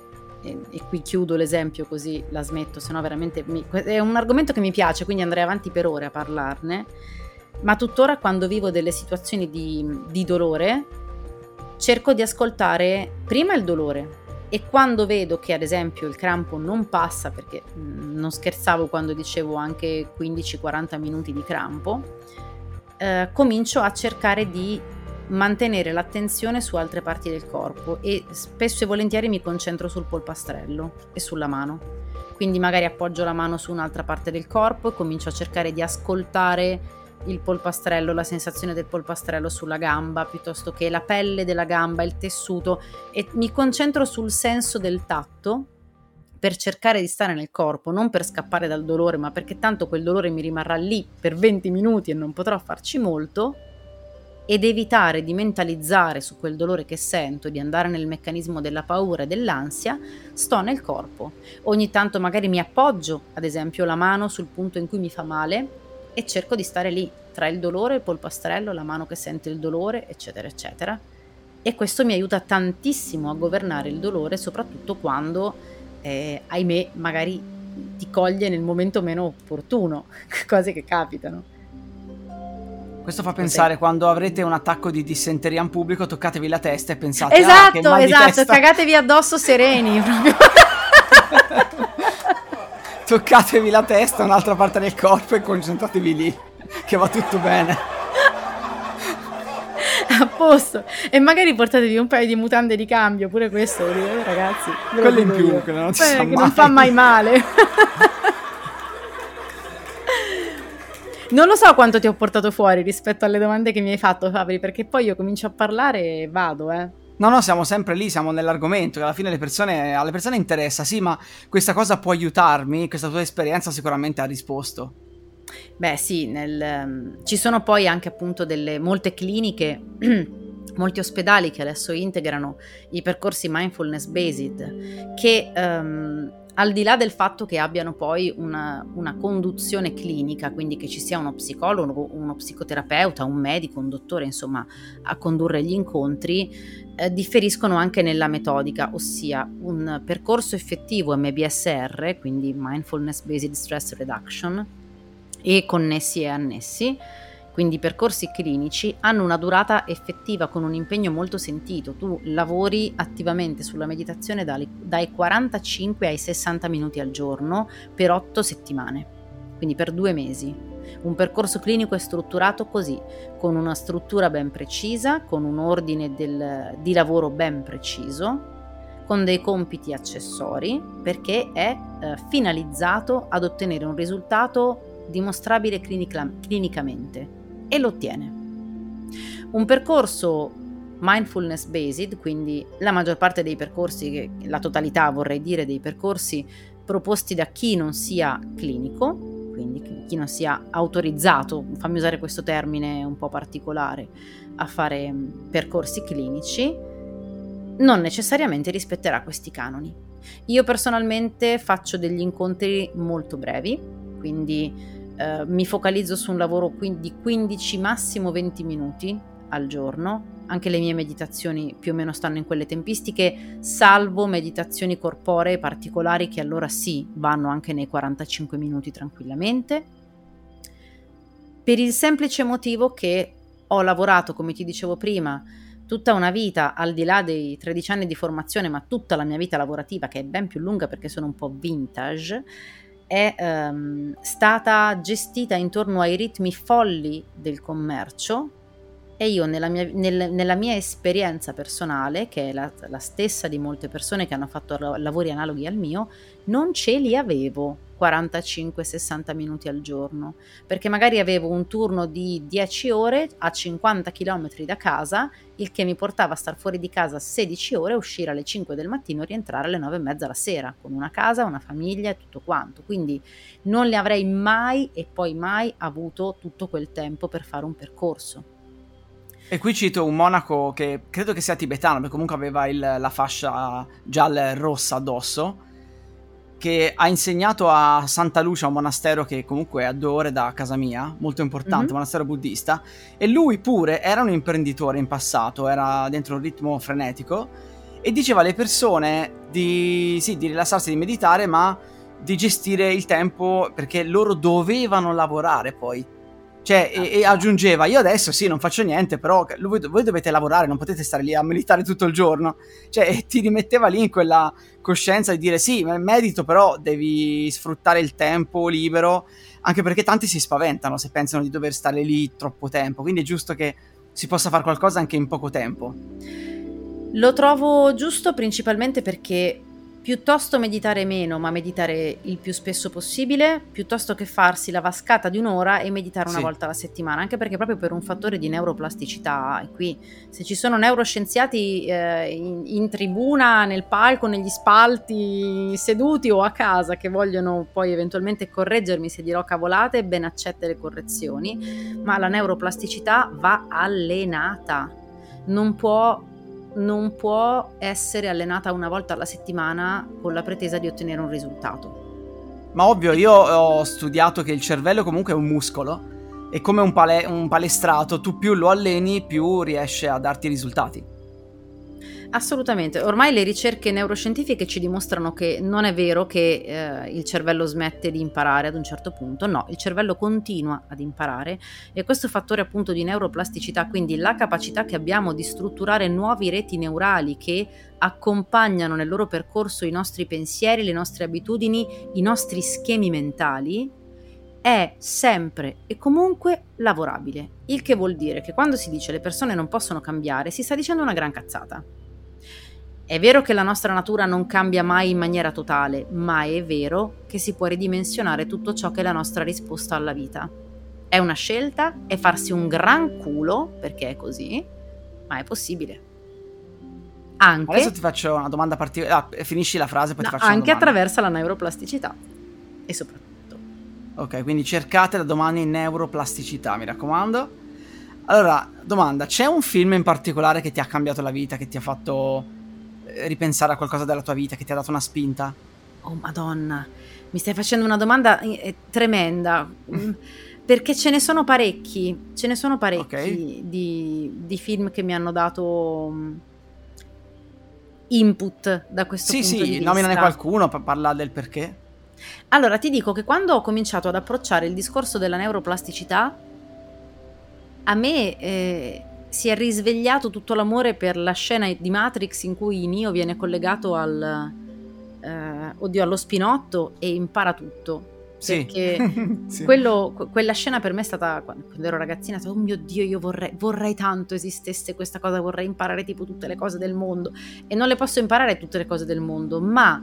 e, qui chiudo l'esempio così la smetto, se no veramente mi, è un argomento che mi piace, quindi andrei avanti per ore a parlarne, ma tuttora quando vivo delle situazioni di, di dolore cerco di ascoltare prima il dolore, e quando vedo che ad esempio il crampo non passa, perché mm, non scherzavo quando dicevo anche 15-40 minuti di crampo, eh, comincio a cercare di mantenere l'attenzione su altre parti del corpo e spesso e volentieri mi concentro sul polpastrello e sulla mano. Quindi magari appoggio la mano su un'altra parte del corpo e comincio a cercare di ascoltare il polpastrello, la sensazione del polpastrello sulla gamba, piuttosto che la pelle della gamba, il tessuto e mi concentro sul senso del tatto per cercare di stare nel corpo, non per scappare dal dolore, ma perché tanto quel dolore mi rimarrà lì per 20 minuti e non potrò farci molto ed evitare di mentalizzare su quel dolore che sento, di andare nel meccanismo della paura e dell'ansia, sto nel corpo. Ogni tanto magari mi appoggio, ad esempio, la mano sul punto in cui mi fa male e cerco di stare lì, tra il dolore, il polpastrello, la mano che sente il dolore, eccetera, eccetera. E questo mi aiuta tantissimo a governare il dolore, soprattutto quando, eh, ahimè, magari ti coglie nel momento meno opportuno, cose che capitano. Questo fa pensare sì. quando avrete un attacco di dissenteria in pubblico, toccatevi la testa e pensate esatto, ah, esatto, cagatevi addosso sereni proprio. toccatevi la testa, un'altra parte del corpo e concentratevi lì, che va tutto bene. A posto. E magari portatevi un paio di mutande di cambio, pure questo, eh, ragazzi. Quello in più, che non, Beh, che non fa mai male. Non lo so quanto ti ho portato fuori rispetto alle domande che mi hai fatto, Fabri, perché poi io comincio a parlare e vado, eh. No, no, siamo sempre lì, siamo nell'argomento, che alla fine le persone, alle persone interessa, sì, ma questa cosa può aiutarmi, questa tua esperienza sicuramente ha risposto. Beh sì, nel, um, ci sono poi anche appunto delle molte cliniche, molti ospedali che adesso integrano i percorsi mindfulness based, che um, al di là del fatto che abbiano poi una, una, conduzione clinica, quindi che ci sia uno psicologo, uno psicoterapeuta, un medico, un dottore, insomma, a condurre gli incontri, eh, differiscono anche nella metodica, ossia un percorso effettivo MBSR, quindi Mindfulness Based Stress Reduction, e connessi e annessi, quindi i percorsi clinici, hanno una durata effettiva con un impegno molto sentito. Tu lavori attivamente sulla meditazione dai, dai 45 ai 60 minuti al giorno per 8 settimane, quindi per due mesi. Un percorso clinico è strutturato così, con una struttura ben precisa, con un ordine del, di lavoro ben preciso, con dei compiti accessori, perché è eh, finalizzato ad ottenere un risultato dimostrabile clinica, clinicamente e lo ottiene. Un percorso mindfulness based, quindi la maggior parte dei percorsi, la totalità vorrei dire dei percorsi proposti da chi non sia clinico, quindi chi non sia autorizzato, fammi usare questo termine un po' particolare, a fare mm, percorsi clinici, non necessariamente rispetterà questi canoni. Io personalmente faccio degli incontri molto brevi, quindi eh, mi focalizzo su un lavoro di 15 massimo 20 minuti al giorno anche le mie meditazioni più o meno stanno in quelle tempistiche, salvo meditazioni corporee particolari che allora sì, vanno anche nei 45 minuti tranquillamente. Per il semplice motivo che ho lavorato, come ti dicevo prima, tutta una vita, al di là dei 13 anni di formazione, ma tutta la mia vita lavorativa, che è ben più lunga perché sono un po' vintage, è um, stata gestita intorno ai ritmi folli del commercio, e io nella mia, nel, nella mia esperienza personale, che è la, la, stessa di molte persone che hanno fatto lavori analoghi al mio, non ce li avevo 45-60 minuti al giorno, perché magari avevo un turno di 10 ore a 50 km da casa, il che mi portava a star fuori di casa 16 ore, uscire alle 5 del mattino e rientrare alle 9 e mezza la sera, con una casa, una famiglia e tutto quanto. Quindi non le avrei mai e poi mai avuto tutto quel tempo per fare un percorso. E qui cito un monaco che credo che sia tibetano, perché comunque aveva il, la fascia gialla e rossa addosso, che ha insegnato a Santa Lucia, un monastero che comunque è a due ore da casa mia, molto importante, mm-hmm. monastero buddista, e lui pure era un imprenditore in passato, era dentro un ritmo frenetico, e diceva alle persone di, sì, di rilassarsi, di meditare, ma di gestire il tempo perché loro dovevano lavorare poi cioè, e, e, aggiungeva, io adesso sì, non faccio niente, però voi, voi, dovete lavorare, non potete stare lì a meditare tutto il giorno. Cioè, ti rimetteva lì in quella coscienza di dire sì, medito, però devi sfruttare il tempo libero, anche perché tanti si spaventano se pensano di dover stare lì troppo tempo, quindi è giusto che si possa fare qualcosa anche in poco tempo. Lo trovo giusto principalmente perché piuttosto meditare meno, ma meditare il più spesso possibile, piuttosto che farsi la vascata di un'ora e meditare una sì. volta alla settimana, anche perché proprio per un fattore di neuroplasticità, e qui se ci sono neuroscienziati eh, in, in, tribuna, nel palco, negli spalti, seduti o a casa che vogliono poi eventualmente correggermi se dirò cavolate, ben accette le correzioni, ma la neuroplasticità va allenata. Non può non può essere allenata una volta alla settimana con la pretesa di ottenere un risultato. Ma ovvio, io ho studiato che il cervello comunque è un muscolo e come un, pale- un palestrato tu più lo alleni più riesce a darti risultati. Assolutamente, ormai le ricerche neuroscientifiche ci dimostrano che non è vero che eh, il cervello smette di imparare ad un certo punto, no, il cervello continua ad imparare e questo fattore appunto di neuroplasticità, quindi la capacità che abbiamo di strutturare nuovi reti neurali che accompagnano nel loro percorso i nostri pensieri, le nostre abitudini, i nostri schemi mentali, è sempre e comunque lavorabile, il che vuol dire che quando si dice le persone non possono cambiare si sta dicendo una gran cazzata. È vero che la nostra natura non cambia mai in maniera totale, ma è vero che si può ridimensionare tutto ciò che è la nostra risposta alla vita. È una scelta, è farsi un gran culo, perché è così, ma è possibile. Anche, Adesso ti faccio una domanda particolare. Ah, finisci la frase, poi no, ti faccio Anche attraverso la neuroplasticità. E soprattutto. Ok, quindi cercate da domani neuroplasticità, mi raccomando. Allora, domanda, c'è un film in particolare che ti ha cambiato la vita, che ti ha fatto ripensare a qualcosa della tua vita che ti ha dato una spinta? Oh madonna, mi stai facendo una domanda eh, tremenda. Mm, perché ce ne sono parecchi, ce ne sono parecchi okay. di, di, film che mi hanno dato mm, input da questo sì, punto sì, di vista. Sì, nominane qualcuno, parla del perché. Allora, ti dico che quando ho cominciato ad approcciare il discorso della neuroplasticità, a me eh, si è risvegliato tutto l'amore per la scena di Matrix in cui Neo viene collegato al, eh, oddio, allo spinotto e impara tutto. Sì. Perché Sì. quello- quella scena per me è stata quando quando ero ragazzina, oh mio Dio, io vorrei, vorrei tanto esistesse questa cosa, vorrei imparare tipo tutte le cose del mondo e non le posso imparare tutte le cose del mondo, ma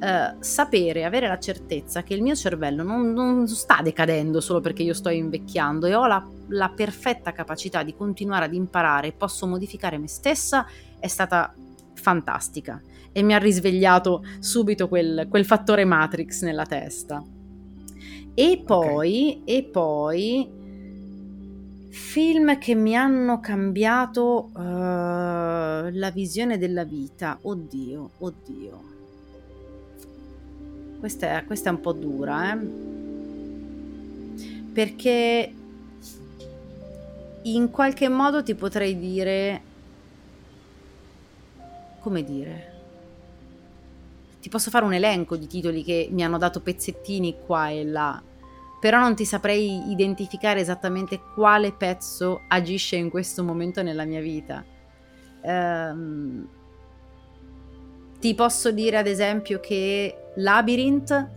eh, sapere, avere la certezza che il mio cervello non, non sta decadendo solo perché io sto invecchiando e ho la, la perfetta capacità di continuare ad imparare e posso modificare me stessa è stata fantastica e mi ha risvegliato subito quel, quel fattore Matrix nella testa. E poi, e poi film che mi hanno cambiato eh, la visione della vita. Oddio, oddio. Questa è, questa è un po' dura, eh? Perché in qualche modo ti potrei dire... Come dire? Ti posso fare un elenco di titoli che mi hanno dato pezzettini qua e là, però non ti saprei identificare esattamente quale pezzo agisce in questo momento nella mia vita. Ehm, ti posso dire ad esempio che Labyrinth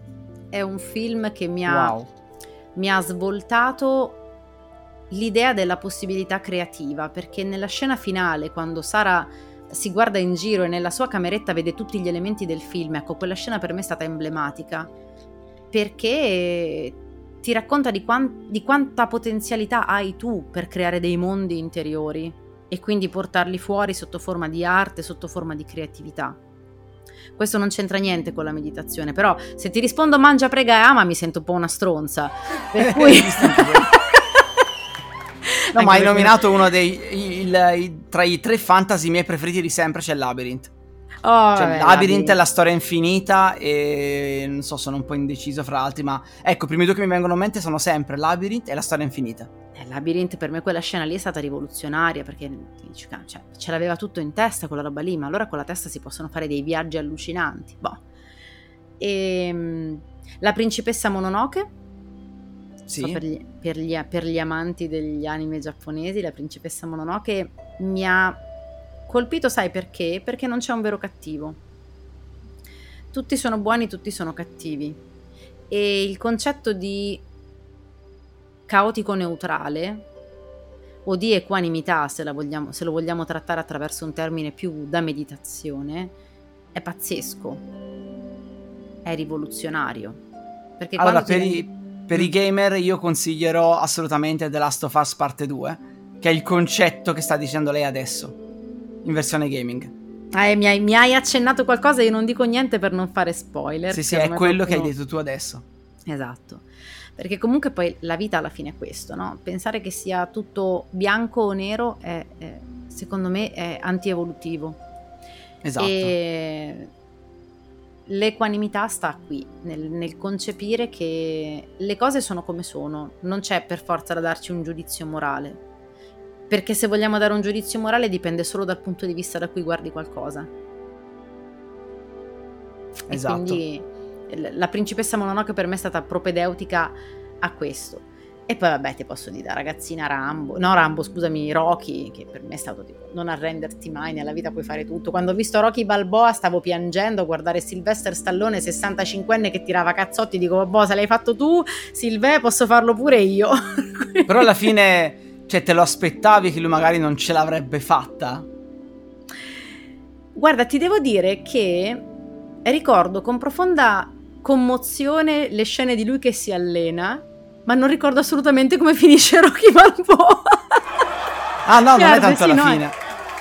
è un film che mi ha, Wow. mi ha svoltato l'idea della possibilità creativa, perché nella scena finale, quando Sara si guarda in giro e nella sua cameretta vede tutti gli elementi del film, ecco, quella scena per me è stata emblematica, perché ti racconta di, quan- di quanta potenzialità hai tu per creare dei mondi interiori e quindi portarli fuori sotto forma di arte, sotto forma di creatività. Questo non c'entra niente con la meditazione, però se ti rispondo mangia, prega e ama mi sento un po' una stronza. Per cui... No, ma hai nominato uno dei. il- i- tra i tre fantasy miei preferiti di sempre c'è Labyrinth. Oh, Cioè, vabbè, Labyrinth è la storia infinita e non so, sono un po' indeciso fra altri, ma ecco, i primi due che mi vengono in mente sono sempre Labyrinth e la storia infinita. Eh, Labyrinth per me quella scena lì è stata rivoluzionaria perché ti dici, "Cazzo, cioè, ce l'aveva tutto in testa quella roba lì, ma allora con la testa si possono fare dei viaggi allucinanti. Boh. Ehm, la principessa Mononoke, Sì. so per, gli, per gli- per gli amanti degli anime giapponesi, la principessa Mononoke mi ha colpito, sai perché? Perché non c'è un vero cattivo. Tutti sono buoni, tutti sono cattivi. E il concetto di caotico neutrale o di equanimità, se, la vogliamo- se lo vogliamo trattare attraverso un termine più da meditazione, è pazzesco, è rivoluzionario. Perché Allora, per, rendi- i, per i gamer io consiglierò assolutamente The Last of Us parte 2, che è il concetto che sta dicendo lei adesso, in versione gaming. Eh, mi, hai, mi hai accennato qualcosa, io non dico niente per non fare spoiler. Sì, sì, per è quello che hai proprio- detto tu adesso. Esatto. Perché comunque poi la vita alla fine è questo, no? Pensare che sia tutto bianco o nero è, è- secondo me è antievolutivo. Esatto. E l'equanimità sta qui, nel, nel concepire che le cose sono come sono, non c'è per forza da darci un giudizio morale. Perché se vogliamo dare un giudizio morale dipende solo dal punto di vista da cui guardi qualcosa. E Esatto. quindi l- la principessa Mononoke per me è stata propedeutica a questo. E poi vabbè ti posso dire ragazzina Rambo, no Rambo scusami Rocky, che per me è stato tipo non arrenderti mai, nella vita puoi fare tutto. Quando ho visto Rocky Balboa stavo piangendo a guardare Sylvester Stallone 65enne che tirava cazzotti, dico boh se l'hai fatto tu Silve posso farlo pure io. Però alla fine, cioè, te lo aspettavi che lui magari non ce l'avrebbe fatta? Guarda, ti devo dire che ricordo con profonda commozione le scene di lui che si allena, ma non ricordo assolutamente come finisce Rocky Balboa. Ah, no, non è Perde, tanto sì, alla no, fine.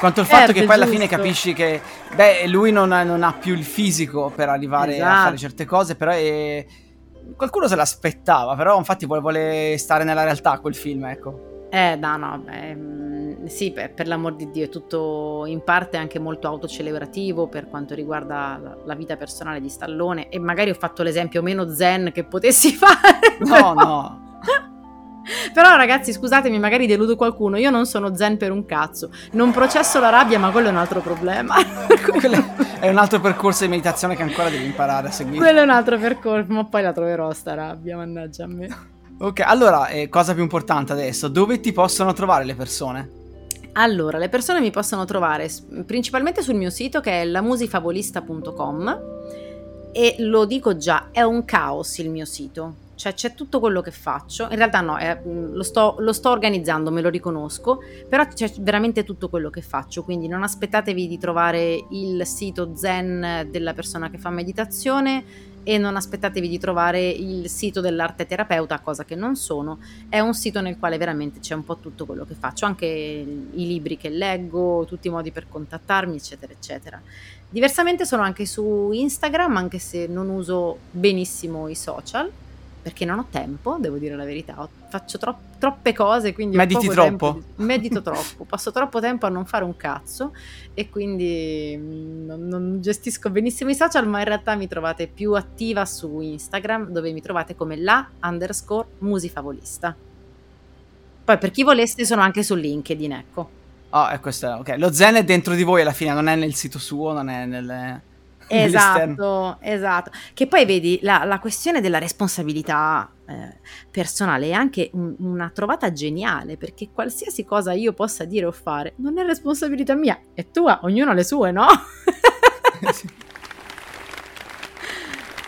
Quanto il fatto perde, che poi alla fine capisci che, beh, lui non ha, non ha più il fisico per arrivare a Esatto. fare certe cose, però è... qualcuno se l'aspettava, però infatti vuole, vuole stare nella realtà quel film, ecco. Eh, no, no, beh, mm, sì, per, per l'amor di Dio, è tutto in parte anche molto autocelebrativo per quanto riguarda la, vita personale di Stallone e magari ho fatto l'esempio meno zen che potessi fare. No, però- no. Però ragazzi, scusatemi, magari deludo qualcuno, io non sono zen per un cazzo. Non processo la rabbia, ma quello è un altro problema. È un altro percorso di meditazione che ancora devi imparare a seguire. quello è un altro percorso, ma poi la troverò sta rabbia, mannaggia a me. Ok, allora, eh, cosa più importante adesso, dove ti possono trovare le persone? Allora, le persone mi possono trovare principalmente sul mio sito che è lamusifavolista.com e lo dico già, è un caos il mio sito. Cioè c'è tutto quello che faccio, in realtà no, è, mm, lo, sto, lo, sto, organizzando, me lo riconosco, però c'è veramente tutto quello che faccio, quindi non aspettatevi di trovare il sito zen della persona che fa meditazione e non aspettatevi di trovare il sito dell'arte terapeuta, cosa che non sono, è un sito nel quale veramente c'è un po' tutto quello che faccio, anche i libri che leggo, tutti i modi per contattarmi, eccetera, eccetera. Diversamente sono anche su Instagram, anche se non uso benissimo i social, perché non ho tempo, devo dire la verità, faccio tro- troppe cose, quindi mediti troppo. Di, medito troppo, passo troppo tempo a non fare un cazzo e quindi mm, non, non, gestisco benissimo i social, ma in realtà mi trovate più attiva su Instagram, dove mi trovate come la underscore musifavolista. Poi per chi volesse sono anche su LinkedIn, ecco. Oh, è questo, ok. Lo zen è dentro di voi alla fine, non è nel sito suo, non è nel... Esatto, esatto. Che poi vedi, la, la questione della responsabilità eh, personale è anche un, una trovata geniale, perché qualsiasi cosa io possa dire o fare non è responsabilità mia, è tua, ognuno ha le sue, no?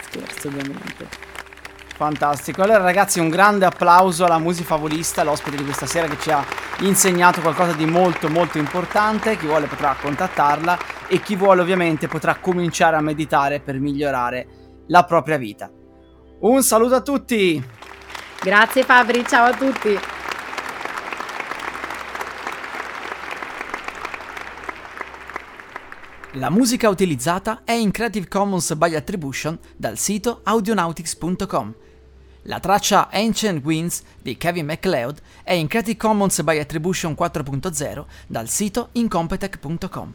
Scherzo ovviamente. Fantastico. Allora ragazzi un grande applauso alla musifavolista, l'ospite di questa sera che ci ha insegnato qualcosa di molto molto importante. Chi vuole potrà contattarla e chi vuole ovviamente potrà cominciare a meditare per migliorare la propria vita. Un saluto a tutti! Grazie Fabri, ciao a tutti! La musica utilizzata è in Creative Commons by Attribution dal sito audionautics.com. La traccia Ancient Winds di Kevin MacLeod è in Creative Commons by Attribution 4.0 dal sito incompetech.com.